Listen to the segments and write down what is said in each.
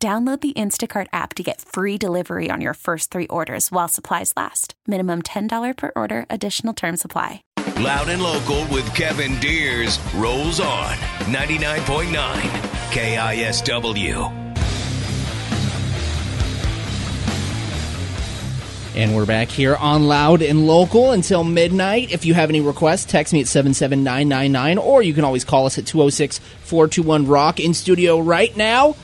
Download the Instacart app to get free delivery on your first three orders while supplies last. Minimum $10 per order, additional term supply. Loud and local with Kevin Deers rolls on 99.9 KISW. And we're back here on Loud and Local until midnight. If you have any requests, text me at 77999, or you can always call us at 206 421 Rock in studio right now.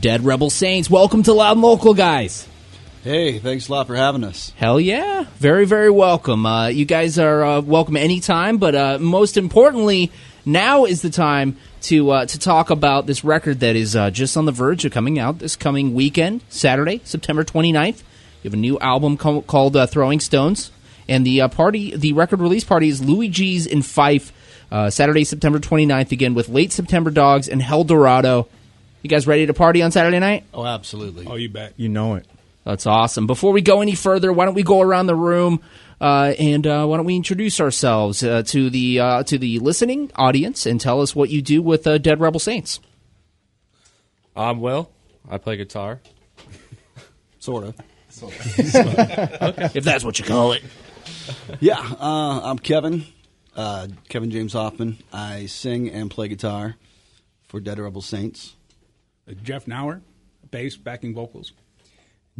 Dead Rebel Saints, welcome to Loud and Local, guys. Hey, thanks a lot for having us. Hell yeah. Very, very welcome. Uh, you guys are uh, welcome anytime, but uh, most importantly, now is the time to uh, to talk about this record that is uh, just on the verge of coming out this coming weekend, Saturday, September 29th. You have a new album co- called uh, Throwing Stones, and the party, the record release party is Louie G's in Fife, Saturday, September 29th, again with Late September Dogs and Hell Dorado. You guys ready to party on Saturday night? Oh, absolutely. Oh, you bet. You know it. That's awesome. Before we go any further, why don't we go around the room uh, and uh, why don't we introduce ourselves uh, to the uh, to the listening audience and tell us what you do with uh, Dead Rebel Saints? I'm Will. I play guitar. Sort of. If that's what you call it. Yeah, uh, I'm Kevin. Kevin James Hoffman. I sing and play guitar for Dead Rebel Saints. Jeff Nauer, bass, backing vocals.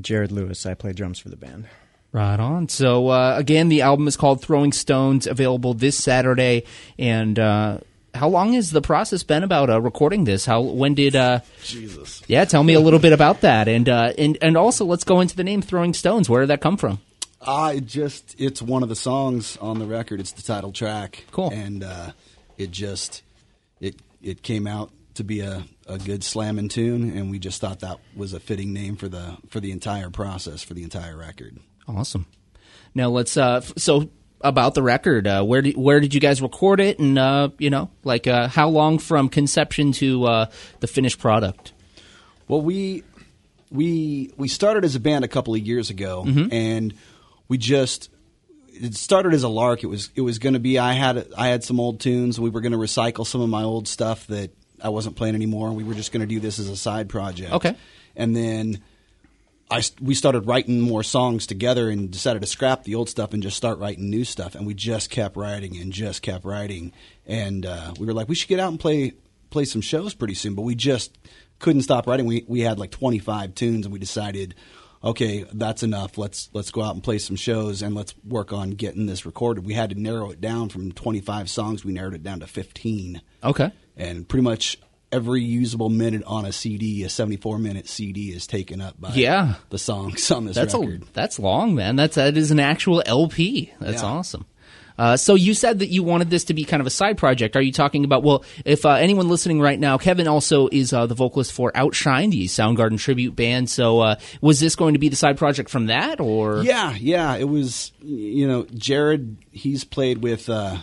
Jared Lewis. I play drums for the band. Right on. So uh, again, the album is called Throwing Stones, available this Saturday. And uh, how long has the process been about uh, recording this? How when did? Uh, Jesus. Yeah, tell me a little bit about that, and uh, and and also let's go into the name Throwing Stones. Where did that come from? I just it's one of the songs on the record. It's the title track. Cool. And uh, it just it it came out to be a, a good slamming tune, and we just thought that was a fitting name for the for the entire process for the entire record. Awesome. Now let's uh, f- so about the record. Uh, where did where did you guys record it, and uh, you know, like uh, how long from conception to uh, the finished product? Well, we we we started as a band a couple of years ago, and we just it started as a lark. It was it was going to be I had I had some old tunes. We were going to recycle some of my old stuff that I wasn't playing anymore. We were just going to do this as a side project. Okay. and then. I, we started writing more songs together and decided to scrap the old stuff and just start writing new stuff. And we just kept writing and just kept writing. And uh, we were like, we should get out and play play some shows pretty soon. But we just couldn't stop writing. We we had like 25 tunes, and we decided, okay, that's enough. Let's let's go out and play some shows, and let's work on getting this recorded. We had to narrow it down from 25 songs. We narrowed it down to 15, Okay. And pretty much every usable minute on a CD, a 74 minute CD, is taken up by Yeah. the songs on this That's record. a that's long, man. That's that is an actual LP. That's Yeah. awesome. Uh, so you said that you wanted this to be kind of a side project. Are you talking about? Well, if uh, anyone listening right now, Kevin also is uh, the vocalist for Outshine, the Soundgarden tribute band. So uh, was this going to be the side project from that, or Yeah, yeah. It was, you know, Jared. He's played with uh,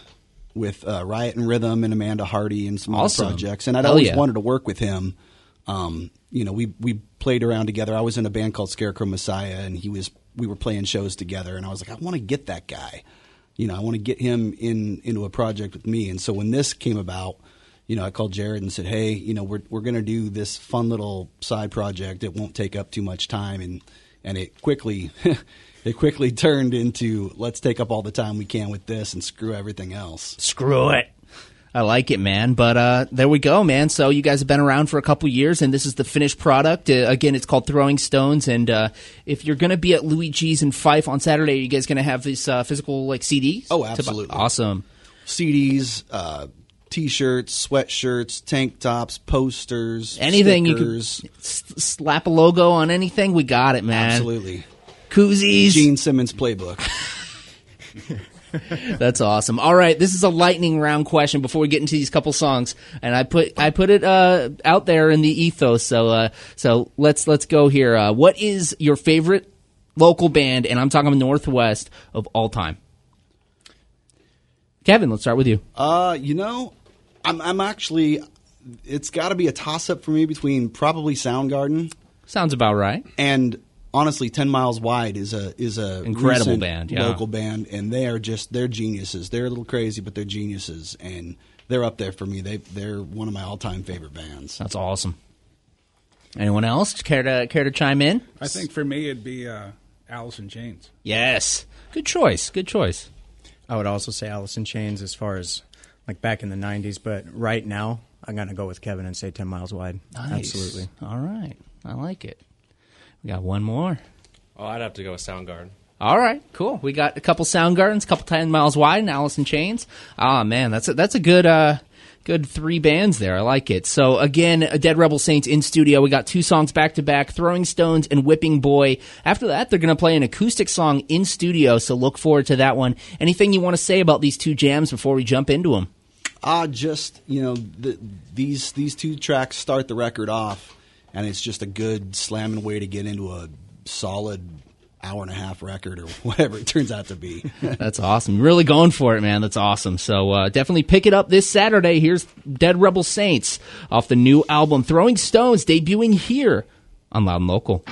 with uh, Riot and Rhythm and Amanda Hardy and some Awesome. other projects, and I'd Hell always yeah. wanted to work with him. Um, you know, we we played around together. I was in a band called Scarecrow Messiah, and he was. We were playing shows together, and I was like, I want to get that guy. You know, I want to get him in into a project with me. And so when this came about, you know, I called Jared and said, "Hey, you know, we're we're going to do this fun little side project. It won't take up too much time." And and it quickly it quickly turned into let's take up all the time we can with this and screw everything else. screw it? I like it, man. But uh, there we go, man. So you guys have been around for a couple years, and this is the finished product. Uh, again, it's called Throwing Stones. And uh, if you're going to be at Louie G's in Fife on Saturday, are you guys going to have these uh, physical like CDs? Oh, absolutely. awesome. CDs, uh, t-shirts, sweatshirts, tank tops, posters, Anything you can s- slap a logo on anything, we got it, man. Absolutely. Koozies. Gene Simmons playbook. That's awesome. All right, this is a lightning round question before we get into these couple songs, and I put I put it uh, out there in the ethos. So uh, so let's let's go here. Uh, what is your favorite local band, and I'm talking Northwest of all time? Kevin, let's start with you. Uh, you know, I'm I'm actually it's got to be a toss up for me between probably Soundgarden Sounds about right. and honestly 10 miles wide is a is a Incredible band, yeah. local band and they are just they're geniuses they're a little crazy but they're geniuses and they're up there for me they they're one of my all-time favorite bands That's awesome. Anyone else care to care to chime in? I think for me it'd be uh, Alice in Chains. Yes, good choice. Good choice. I would also say Alice in Chains as far as like back in the 90s, but right now I'm going to go with Kevin and say 10 miles wide. Nice. Absolutely. All right, I like it. We got one more. Oh, I'd have to go with Soundgarden. All right, cool. We got a couple sound gardens, a couple ten miles wide, and Alice in Chains. Ah, man, that's a, that's a good uh, good three bands there. I like it. So again, Dead Rebel Saints in studio. We got two songs back to back: Throwing Stones and Whipping Boy. After that, they're going to play an acoustic song in studio. So look forward to that one. Anything you want to say about these two jams before we jump into them? uh just you know the, these these two tracks start the record off and it's just a good slamming way to get into a solid hour and a half record or whatever it turns out to be That's awesome. Really going for it, man. That's awesome. So uh, definitely pick it up this Saturday. Here's Dead Rebel Saints off the new album Throwing Stones, debuting here on Loud and Local.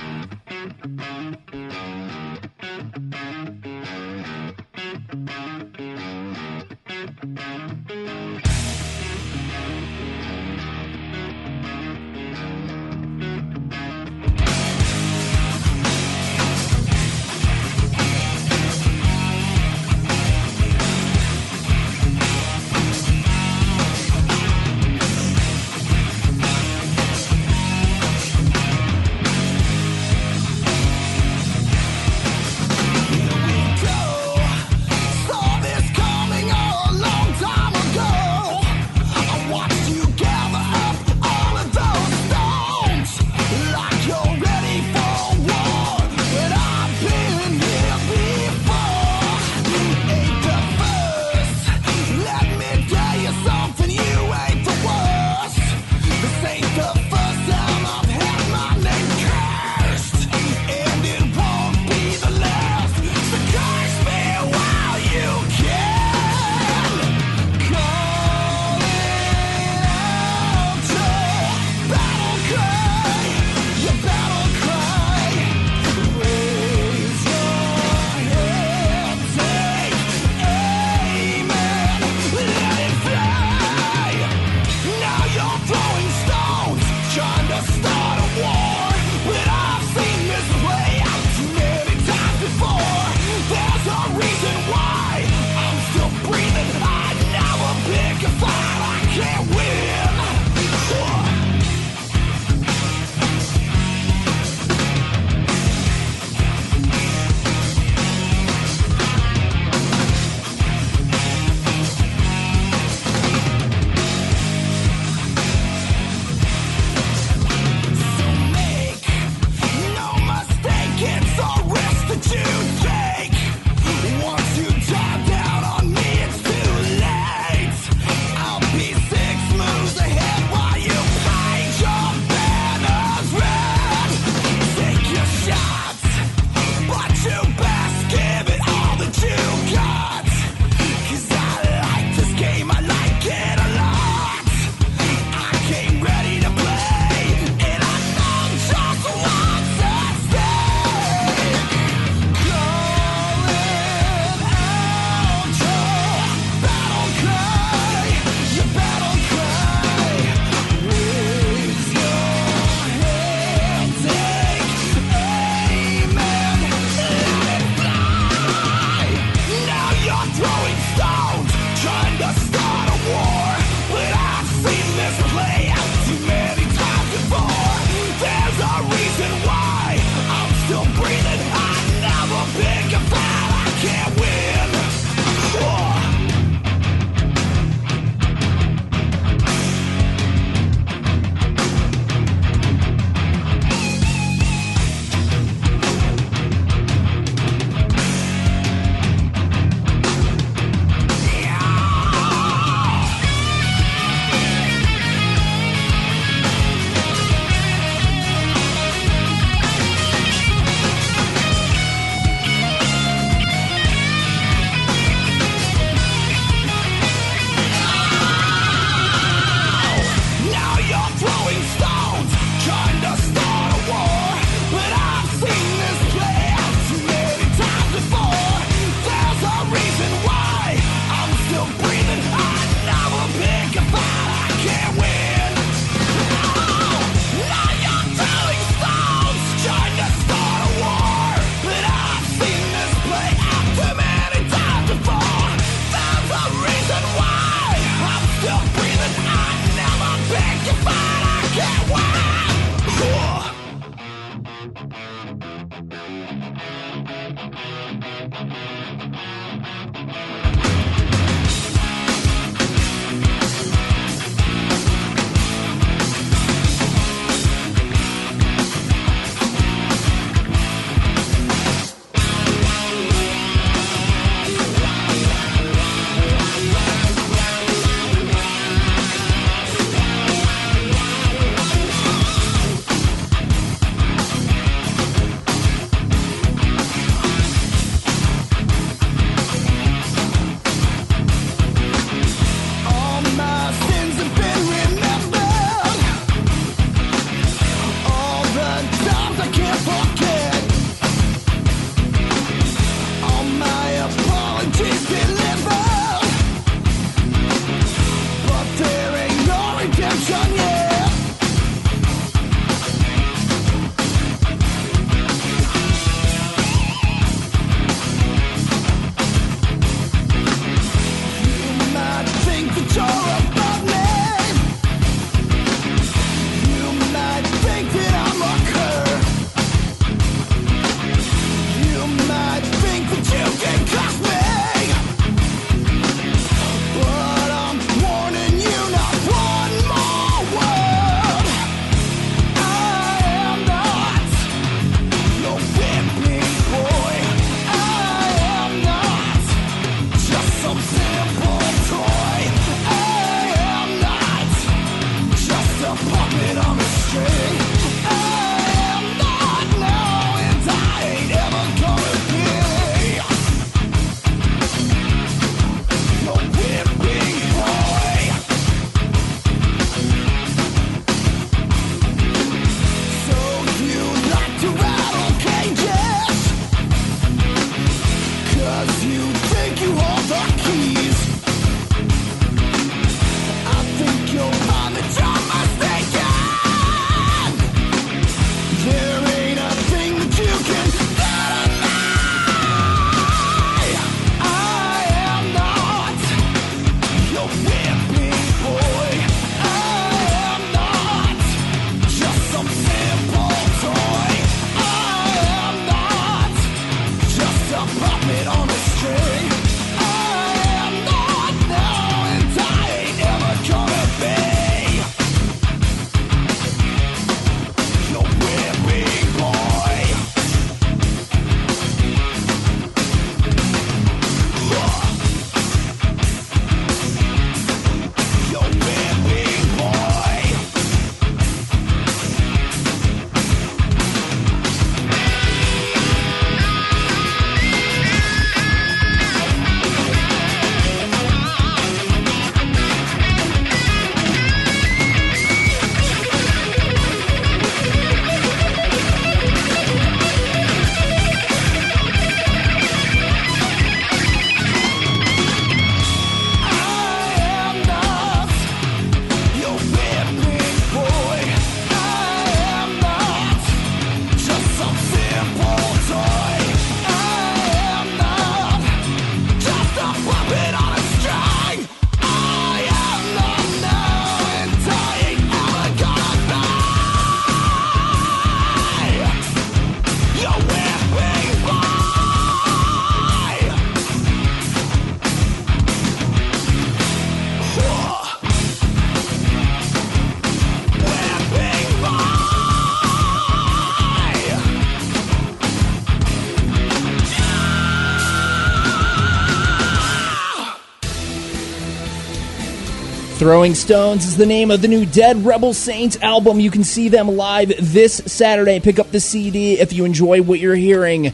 Throwing Stones is the name of the new Dead Rebel Saints album. You can see them live this Saturday. Pick up the CD if you enjoy what you're hearing.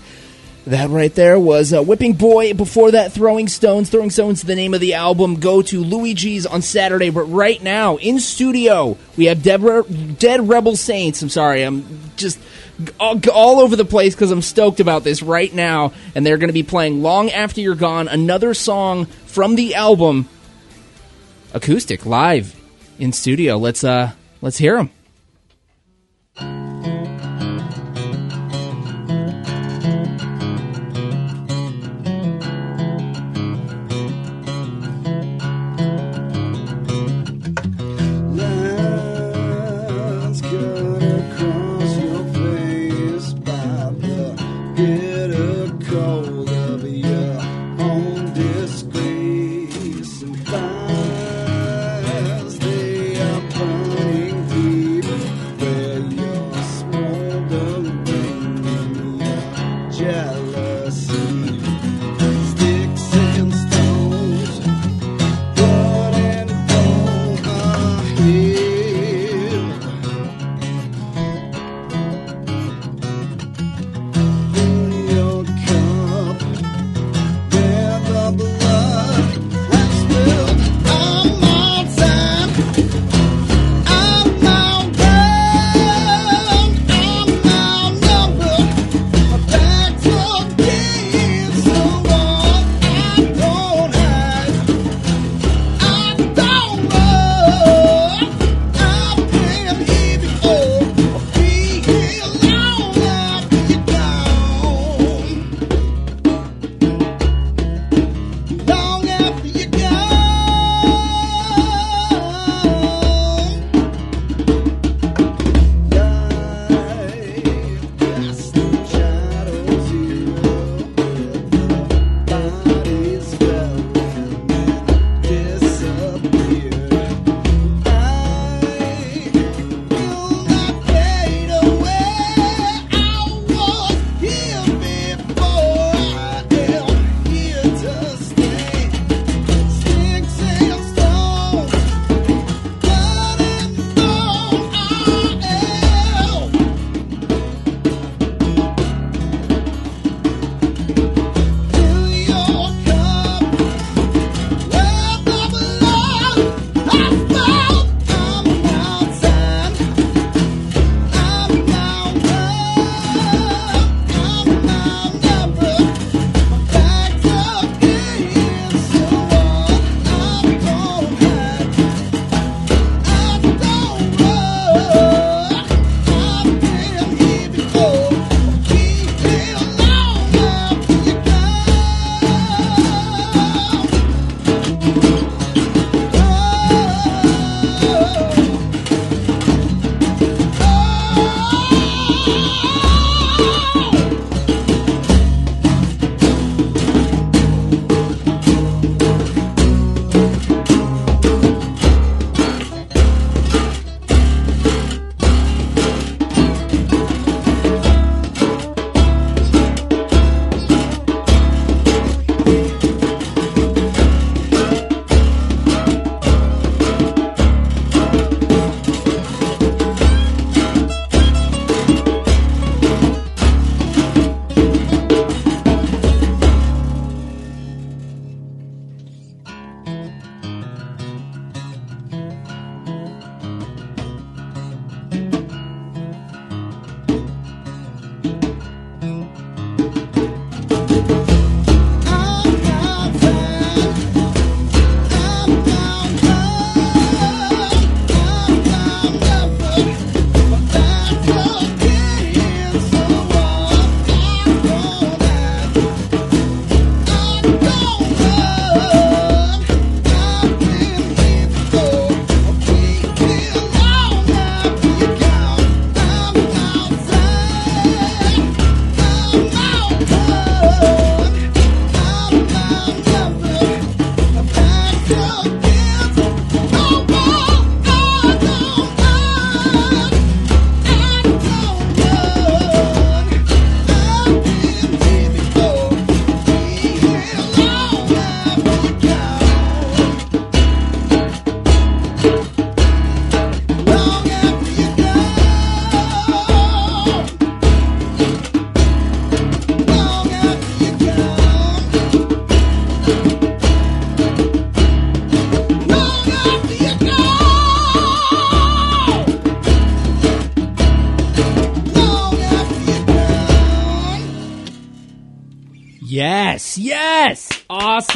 That right there was uh, Whipping Boy. Before that, Throwing Stones. Throwing Stones is the name of the album. Go to Louie G's on Saturday. But right now, in studio, we have Dead, Dead Rebel Saints. I'm sorry, I'm just all, all over the place because I'm stoked about this right now. And they're going to be playing Long After You're Gone, another song from the album acoustic live in studio. Let's uh let's hear them.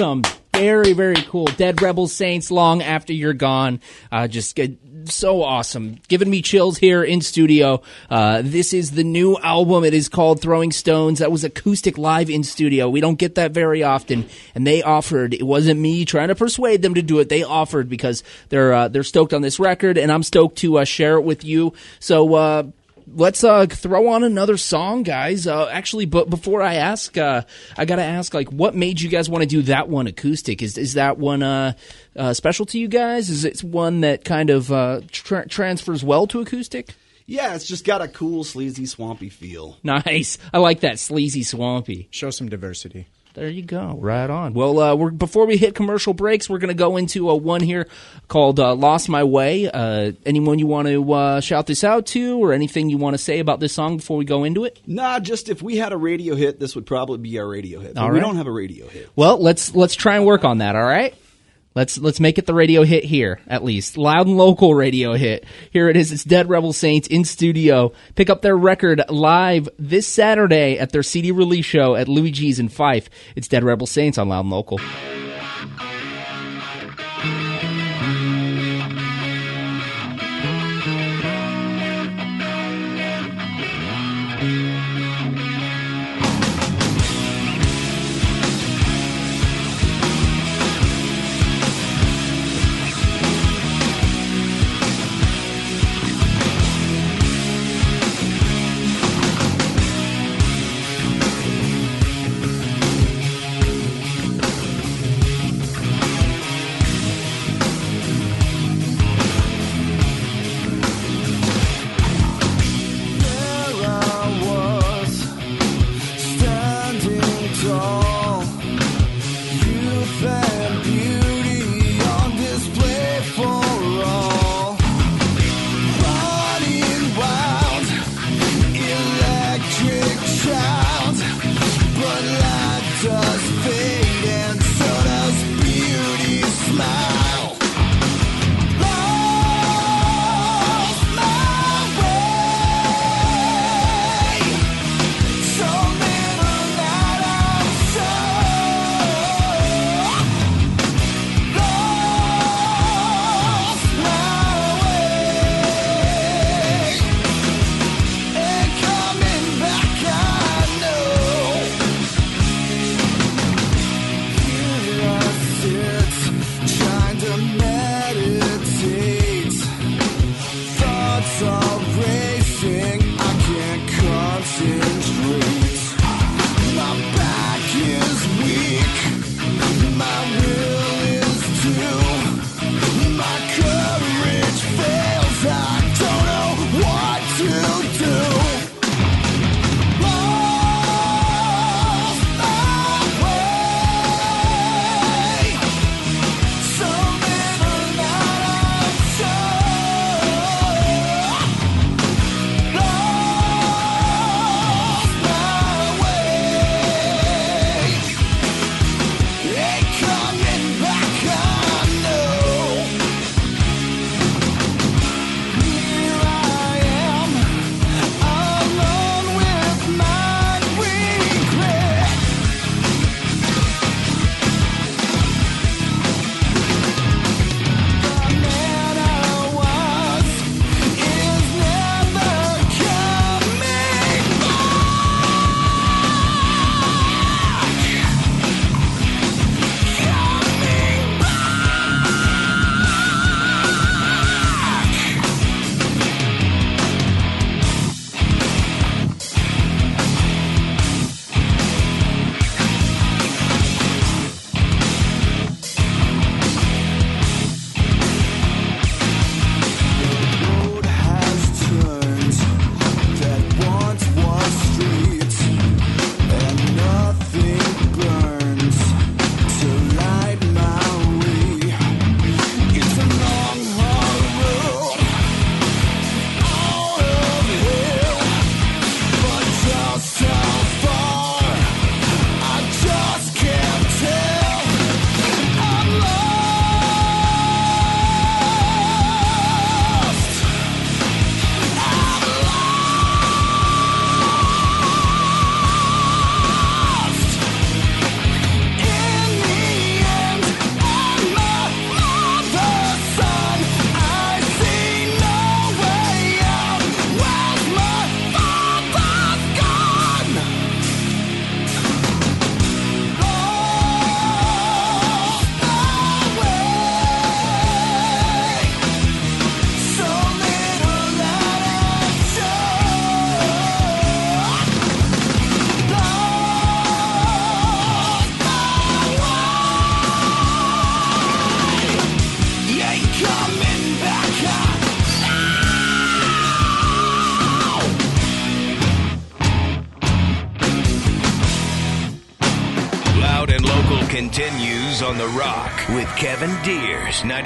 Awesome, very, very cool. Dead Rebel Saints, long after you're gone, uh, just get so awesome, giving me chills here in studio. Uh, this is the new album. It is called Throwing Stones. That was acoustic live in studio. We don't get that very often, and they offered. It wasn't me trying to persuade them to do it. They offered because they're uh, they're stoked on this record, and I'm stoked to uh, share it with you. So. Let's uh, throw on another song, guys. Uh, actually, but before I ask, uh, I gotta ask, like, what made you guys want to do that one acoustic? Is is that one uh, uh, special to you guys? Is it one that kind of uh, tra- transfers well to acoustic? Yeah, it's just got a cool, sleazy, swampy feel. Nice. I like that sleazy, swampy. Show some diversity. There you go. Right on. Well, uh, we're, before we hit commercial breaks, we're going to go into a one here called uh, "Lost My Way." Uh, anyone you want to uh, shout this out to, or anything you want to say about this song before we go into it? Nah, just if we had a radio hit, this would probably be our radio hit. But All we don't have a radio hit. Well, let's let's try and work on that. All right. Let's let's make it the radio hit here at least loud and local radio hit. Here it is. It's Dead Rebel Saints in studio. Pick up their record live this Saturday at their CD release show at Louie G's in Fife. It's Dead Rebel Saints on Loud and Local.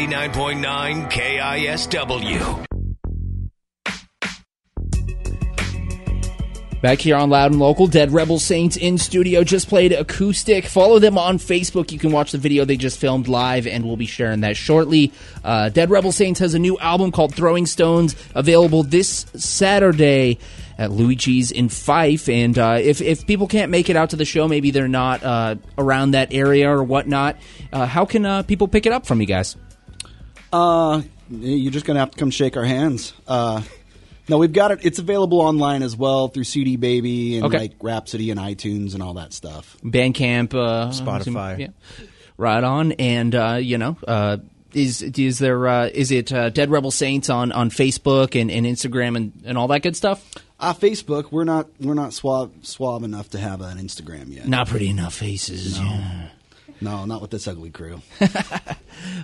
99.9 KISW. Back here on Loud and Local, Dead Rebel Saints in studio just played acoustic. Follow them on Facebook. You can watch the video they just filmed live, and we'll be sharing that shortly. Uh, Dead Rebel Saints has a new album called Throwing Stones available this Saturday at Louie G's in Fife. And uh, if, if people can't make it out to the show, maybe they're not uh, around that area or whatnot, uh, how can uh, people pick it up from you guys? Uh, you're just gonna have to come shake our hands. Uh, no, we've got it. It's available online as well through CD Baby and Okay. like Rhapsody and iTunes and all that stuff. Bandcamp, uh, Spotify. yeah, right on. And uh, you know, uh, is is there uh, is it uh, Dead Rebel Saints on, on Facebook and, and Instagram and, and all that good stuff? Uh, Facebook, we're not we're not suave suave enough to have an Instagram yet. Not pretty enough faces. yeah. No, not with this ugly crew.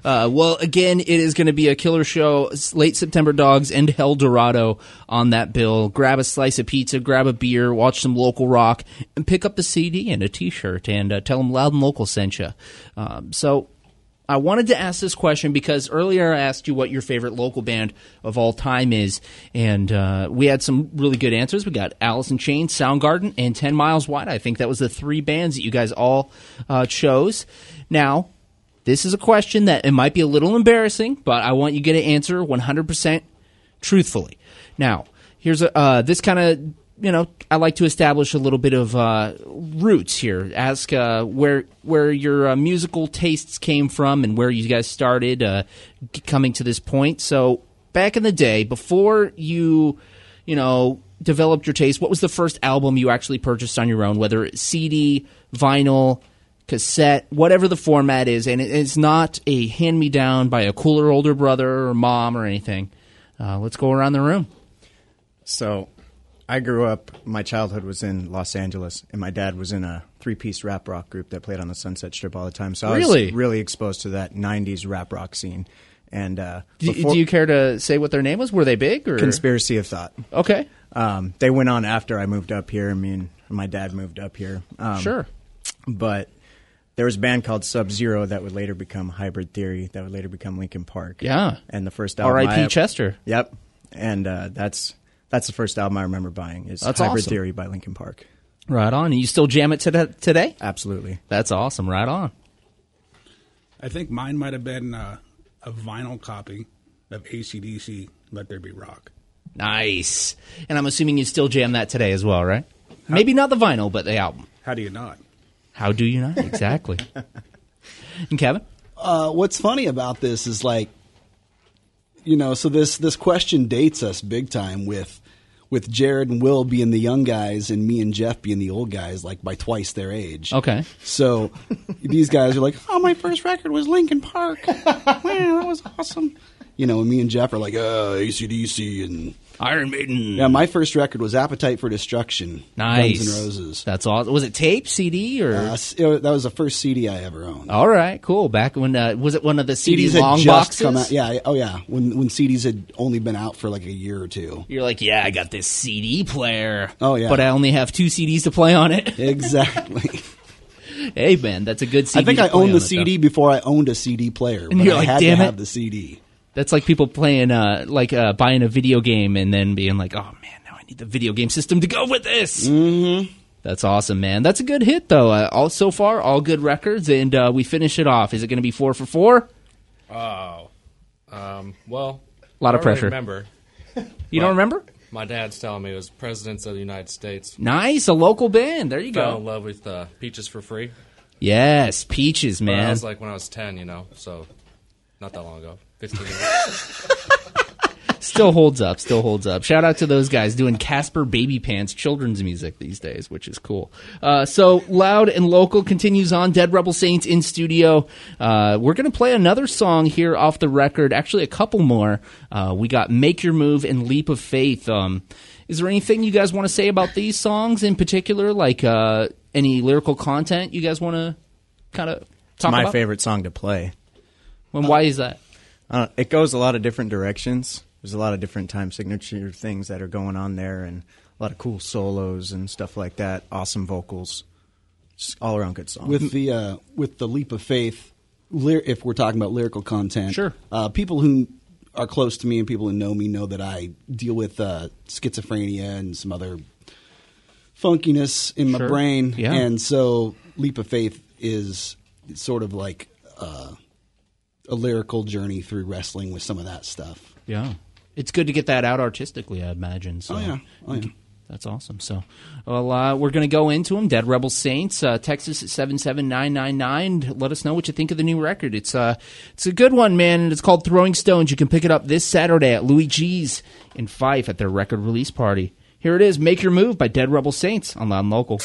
Uh, well, again, it is going to be a killer show. Late September Dogs and Hell Dorado on that bill. Grab a slice of pizza, grab a beer, watch some local rock, and pick up the CD and a T-shirt, and uh, tell them Loud and Local sent you. Um, so, I wanted to ask this question because earlier I asked you what your favorite local band of all time is, and uh, we had some really good answers. We got Alice in Chains, Soundgarden, and Ten Miles Wide. I think that was the three bands that you guys all uh, chose. Now, this is a question that it might be a little embarrassing, but I want you to get an answer 100% truthfully. Now, here's a uh, this kind of you know I like to establish a little bit of uh, roots here. Ask uh, where where your uh, musical tastes came from and where you guys started uh, coming to this point. So back in the day, before you you know developed your taste, what was the first album you actually purchased on your own? Whether it's CD, vinyl cassette, whatever the format is, and it's not a hand me down by a cooler older brother or mom or anything. Uh, let's go around the room. So, I grew up. My childhood was in Los Angeles, and my dad was in a three-piece rap rock group that played on the Sunset Strip all the time. So I Really? was really exposed to that '90s rap rock scene. And uh, Do, before- do you care to say what their name was? Were they big or conspiracy of thought? Okay, Um, they went on after I moved up here. I mean, my dad moved up here. Um, sure. but there was a band called Sub Zero that would later become Hybrid Theory, that would later become Linkin Park. Yeah. and the first album. R.I.P. Chester. Yep, and uh, that's that's the first album I remember buying is That's Hybrid awesome. Theory by Linkin Park. Right on. And you still jam it to today? Absolutely. That's awesome. Right on. I think mine might have been uh, a vinyl copy of ACDC Let There Be Rock. Nice. And I'm assuming you still jam that today as well, right? Maybe not the vinyl, but the album. How do you not? How do you not? Exactly. and Kevin? Uh, what's funny about this is like, you know, so this this question dates us big time with with Jared and Will being the young guys and me and Jeff being the old guys, like by twice their age. Okay. So these guys are like, "Oh, my first record was Linkin Park. Man, that was awesome." You know, and me and Jeff are like, "Uh, ACDC and Iron Maiden. yeah." My first record was Appetite for Destruction. Nice. Guns N' Roses. That's awesome. Was it tape, CD, or? Uh, that was the first CD I ever owned. All right, cool. Back when uh, was it one of the CD CDs had long just boxes? come out. Yeah, oh yeah. When when CDs had only been out for like a year or two. You're like, yeah, I got this CD player. Oh, yeah. but I only have two CDs to play on it. Exactly. hey, man, that's a good CD. I think I owned the CD though. before I owned a CD player. And you're I like, had "Damn to it." have the CD. That's like people playing, uh, like uh, buying a video game and then being like, oh man, now I need the video game system to go with this. Mm-hmm. That's awesome, man. That's a good hit, though. Uh, all so far, all good records, and uh, we finish it off. Is it going to be four for four? Oh, um, well, Lot of I really pressure. Remember, You don't remember? my dad's telling me it was presidents of the United States Nice, a local band. There you fell in go. love with uh, peaches for free. Yes, peaches, But man. I was like when I was ten, you know, so not that long ago, fifteen. years. Still holds up. Still holds up. Shout out to those guys doing Casper Baby Pants children's music these days, which is cool. Uh, so loud and local continues on. Dead Rebel Saints in studio. Uh, we're gonna play another song here off the record. Actually, a couple more. Uh, we got "Make Your Move" and "Leap of Faith." Um, is there anything you guys want to say about these songs in particular? Like uh, any lyrical content you guys want to kind of It's talk my about? My favorite song to play. And why is that? Uh, it goes a lot of different directions. There's a lot of different time signature things that are going on there, and a lot of cool solos and stuff like that. Awesome vocals. Just all around good song. with the uh, with the leap of faith. Ly- if we're talking about lyrical content, Sure. Uh, people who are close to me and people who know me know that I deal with uh, schizophrenia and some other funkiness in my Sure. brain, Yeah. and so leap of faith is sort of like uh, a lyrical journey through wrestling with some of that stuff. Yeah. It's good to get that out artistically, I imagine. So Oh, yeah. Oh, yeah. That's awesome. So, well, uh, we're going to go into them. Dead Rebel Saints, uh, Texas at seven seven nine nine nine. Let us know what you think of the new record. It's uh, it's a good one, man. and It's called Throwing Stones. You can pick it up this Saturday at Louie G's in Fife at their record release party. Here it is, "Make Your Move" by Dead Rebel Saints on Loud and Local.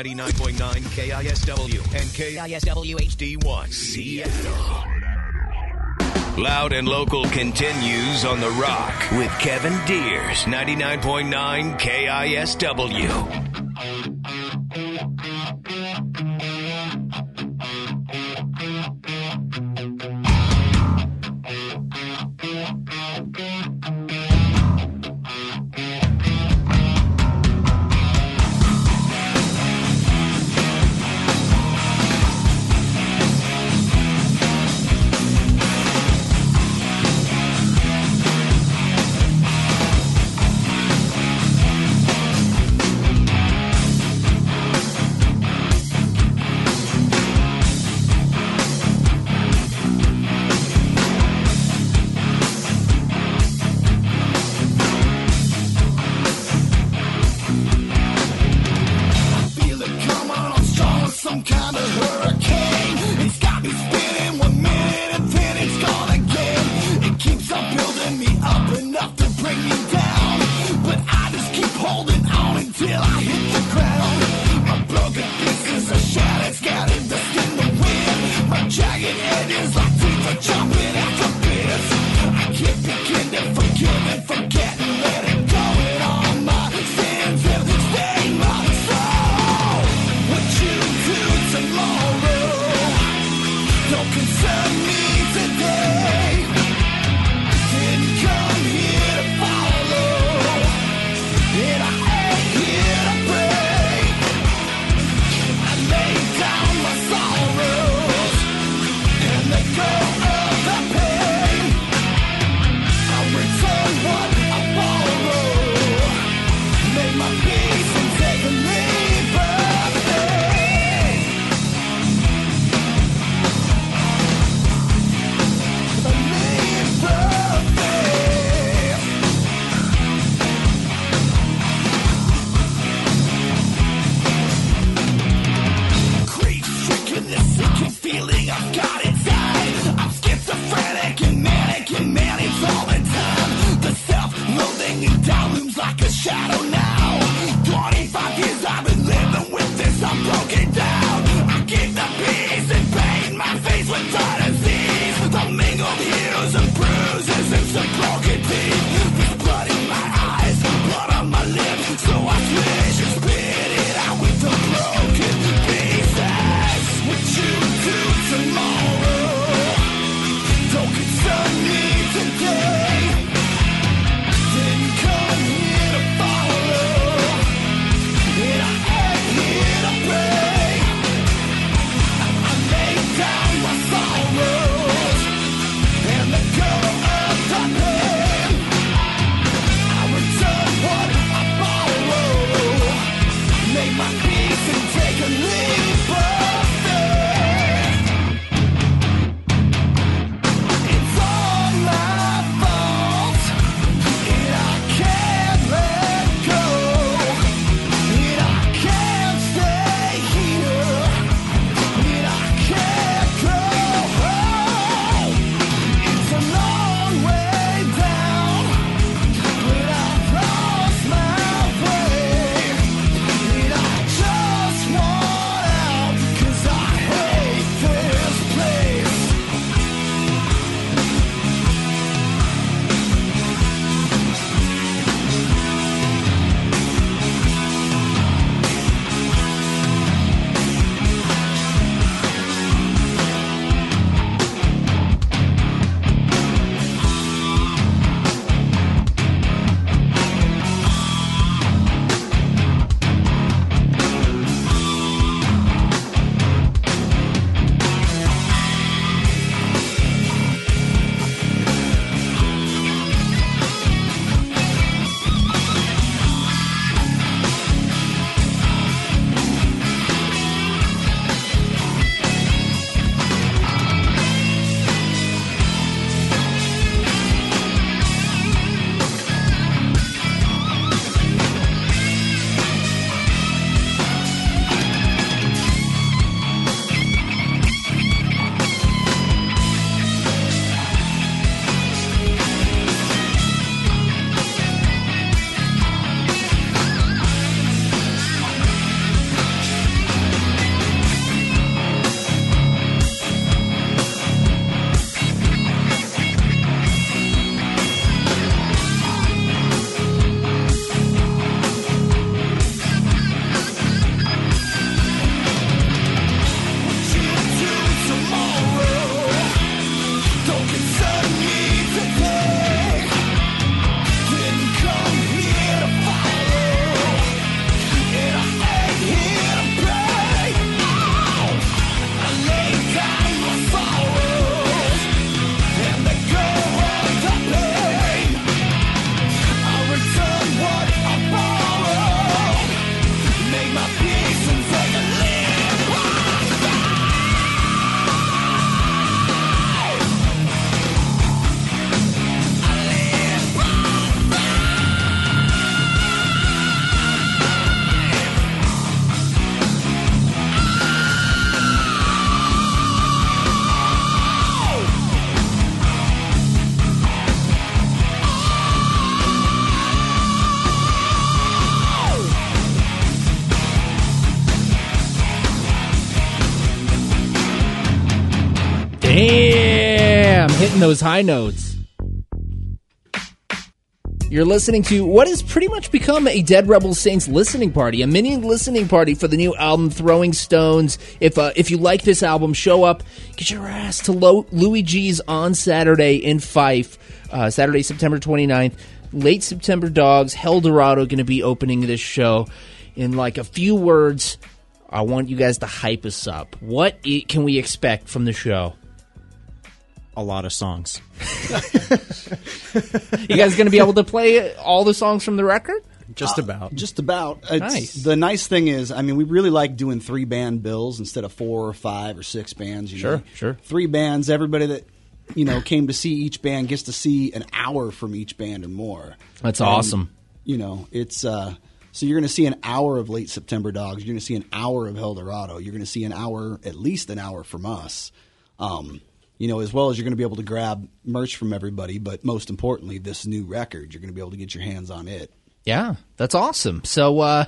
99.9 KISW and KISW HD1 Seattle. Loud and Local continues on The Rock with Kevin Deers, 99.9 KISW. Hitting those high notes. You're listening to what has pretty much become a Dead Rebel Saints listening party, a mini listening party for the new album Throwing Stones. If uh, if you like this album, show up, get your ass to Lo- Louie G's on Saturday in Fife, uh, Saturday, September 29th. Late September Dogs, Hell Dorado going to be opening this show. In like a few words, I want you guys to hype us up. What i- can we expect from the show? A lot of songs. You guys going to be able to play all the songs from the record? Just about. Just about. It's, Nice. The nice thing is, I mean, we really like doing three band bills instead of four or five or six bands. You Sure, know? sure. Three bands. Everybody that you know came to see each band gets to see an hour from each band or more. That's And, awesome. You know, it's uh, so you're going to see an hour of Late September Dogs. You're going to see an hour of El Dorado. You're going to see an hour, at least an hour from us. Um, you know, as well as you're going to be able to grab merch from everybody, but most importantly, this new record, you're going to be able to get your hands on it. Yeah, that's awesome. So, uh,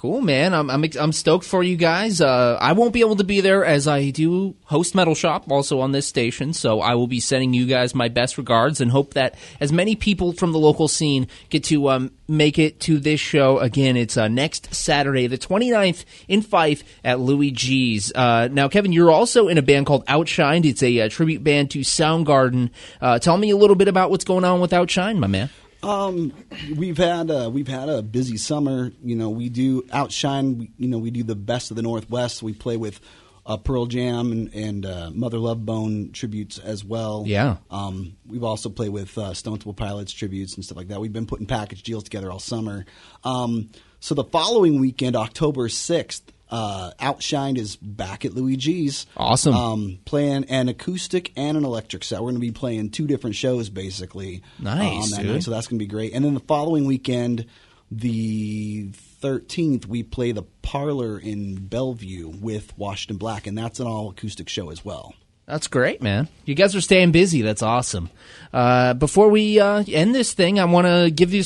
cool, man. I'm, I'm I'm stoked for you guys. Uh, I won't be able to be there as I do host Metal Shop also on this station. So I will be sending you guys my best regards and hope that as many people from the local scene get to um, make it to this show again. It's uh, next Saturday, the 29th in Fife at Louie G's. Uh, now, Kevin, you're also in a band called Outshined. It's a, uh tribute band to Soundgarden. Uh, tell me a little bit about what's going on with Outshined, my man. Um, we've had uh, we've had a busy summer. You know, we do outshine. We, you know, we do the best of the Northwest. We play with uh, Pearl Jam and, and uh, Mother Love Bone tributes as well. Yeah. Um, we've also played with uh, Stone Temple Pilots tributes and stuff like that. We've been putting package deals together all summer. Um, so the following weekend, October sixth. Uh, Outshined is back at Louie G's. Awesome. Um, playing an acoustic and an electric set. We're going to be playing two different shows basically. uh, Nice, on that night, so that's going to be great. And then the following weekend, the 13th, we play the Parlor in Bellevue with Washington Black, and that's an all acoustic show as well. That's great, man. You guys are staying busy. That's awesome. Uh, before we uh, end this thing, I want to give you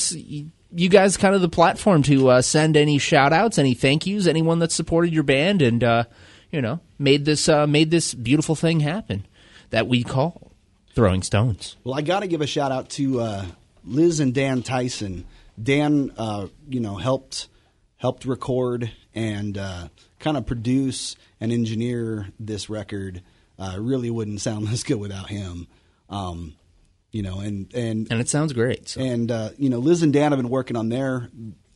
you guys kind of the platform to uh, send any shout outs, any thank yous, anyone that supported your band and uh, you know made this uh, made this beautiful thing happen that we call throwing stones. Well, I got to give a shout out to uh, Liz and Dan Tyson. Dan, uh, you know, helped helped record and uh, kind of produce and engineer this record. Really wouldn't sound this good without him. Um, you know, and and And it sounds great. So. and uh, you know, Liz and Dan have been working on their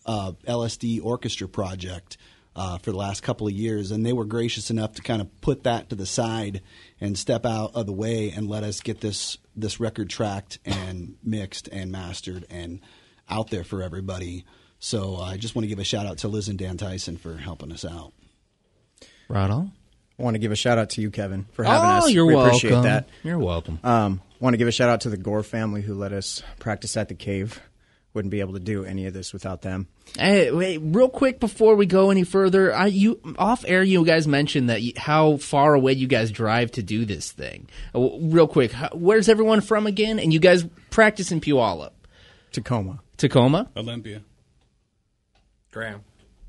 uh, LSD orchestra project uh, for the last couple of years, and they were gracious enough to kind of put that to the side and step out of the way and let us get this this record tracked and mixed and mastered and out there for everybody. So I just want to give a shout out to Liz and Dan Tyson for helping us out. Right on. I want to give a shout out to you, Kevin, for having oh, us. you're we welcome. appreciate that. You're welcome. Um, want to give a shout out to the Gore family who let us practice at the cave. Wouldn't be able to do any of this without them. Hey, wait, real quick before we go any further, I, you off air, you guys mentioned that you, how far away you guys drive to do this thing. Uh, real quick, how, where's everyone from again? And you guys practice in Puyallup, Tacoma. Tacoma. Olympia. Graham.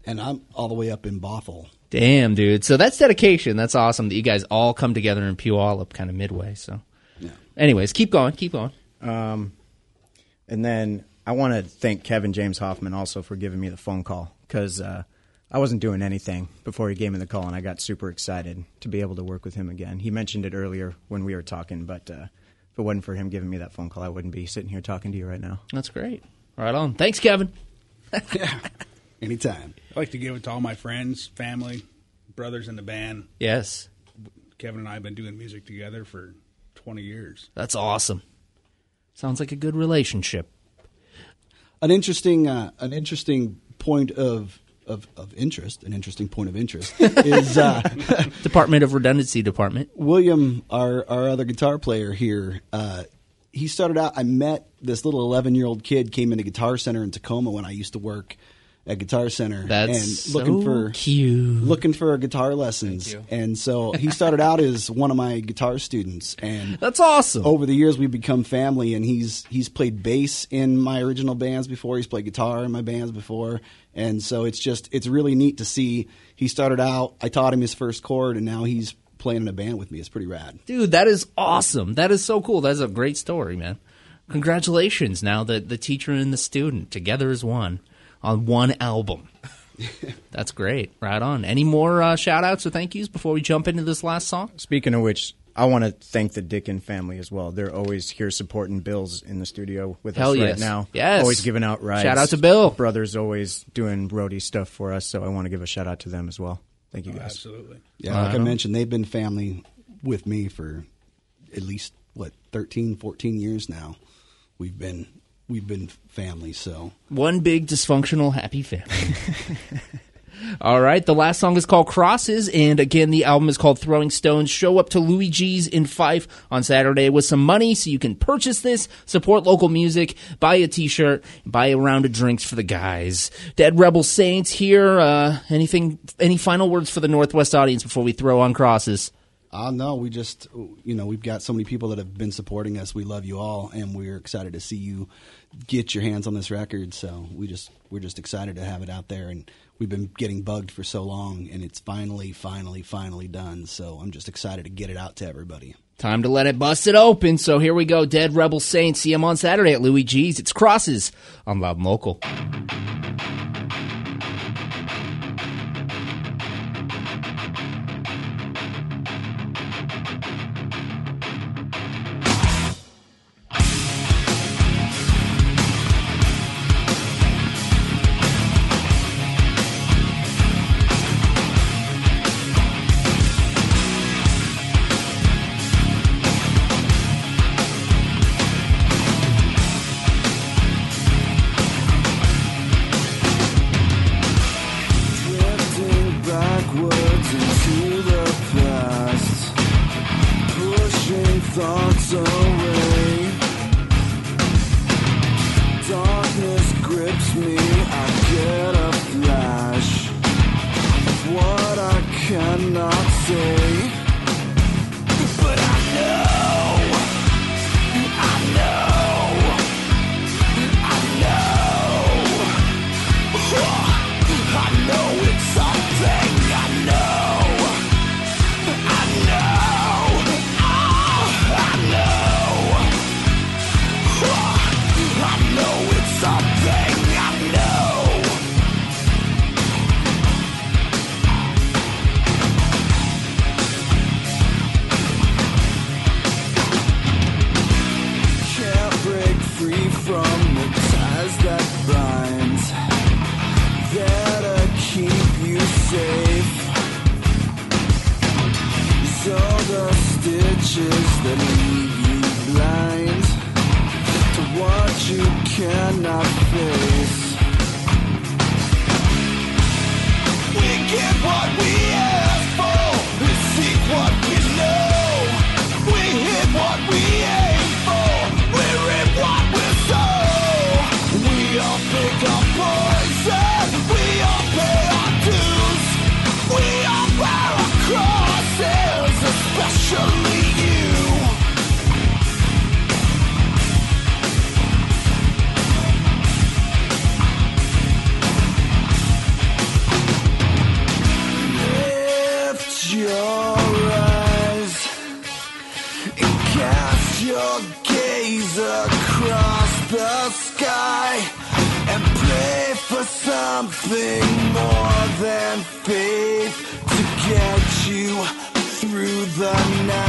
And I'm all the way up in Bothell. Damn, dude. So that's dedication. That's awesome that you guys all come together in Puyallup, kind of midway. So, Yeah. anyways, keep going, keep going. Um, and then I want to thank Kevin James Hoffman also for giving me the phone call because uh, I wasn't doing anything before he gave me the call, and I got super excited to be able to work with him again. He mentioned it earlier when we were talking, but uh, if it wasn't for him giving me that phone call, I wouldn't be sitting here talking to you right now. That's great. Right on. Thanks, Kevin. Yeah, anytime. I like to give it to all my friends, family, brothers in the band. Yes, Kevin and I have been doing music together for 20 years. that's awesome. Sounds like a good relationship. an interesting uh, an interesting point of, of of interest, an interesting point of interest is uh, Department of Redundancy Department. William, our our other guitar player here. Uh, he started out. I met this little eleven year old kid came into Guitar Center in Tacoma when I used to work at Guitar Center. That's and looking so for cute. looking for guitar lessons. And so he started out as one of my guitar students and That's awesome. over the years we've become family and he's he's played bass in my original bands before he's played guitar in my bands before and so it's just it's really neat to see he started out i taught him his first chord and now he's playing in a band with me. It's pretty rad. Dude, that is awesome. That is so cool. That's a great story, man. Congratulations. Now that the teacher and the student together as one on one album. That's great. Right on. Any more uh, shout outs or thank yous before we jump into this last song? Speaking of which, I want to thank the Dickin family as well. They're always here supporting Bill's in the studio with Hell us yes. right now. Yes. Always giving out rides. Shout out to Bill. Brothers always doing roadie stuff for us, so I want to give a shout out to them as well. Thank you guys. Absolutely. Yeah, like I mentioned, they've been family with me for at least what 13, 14 years now. We've been we've been family. So One big dysfunctional happy family. All right, the last song is called Crosses, and again, the album is called Throwing Stones. Show up to Louie G's in Fife on Saturday with some money so you can purchase this, support local music, buy a t shirt, buy a round of drinks for the guys. Dead Rebel Saints here. Uh, anything, any final words for the Northwest audience before we throw on Crosses? Uh, no, we just, you know, we've got so many people that have been supporting us. We love you all, and we're excited to see you get your hands on this record. So we just, we're just excited to have it out there, and we've been getting bugged for so long, and it's finally, finally, finally done. So I'm just excited to get it out to everybody. Time to let it bust it open. So here we go. Dead Rebel Saints. See them on Saturday at Louie G's. It's Crosses on Loud Local. Than faith to get you through the night.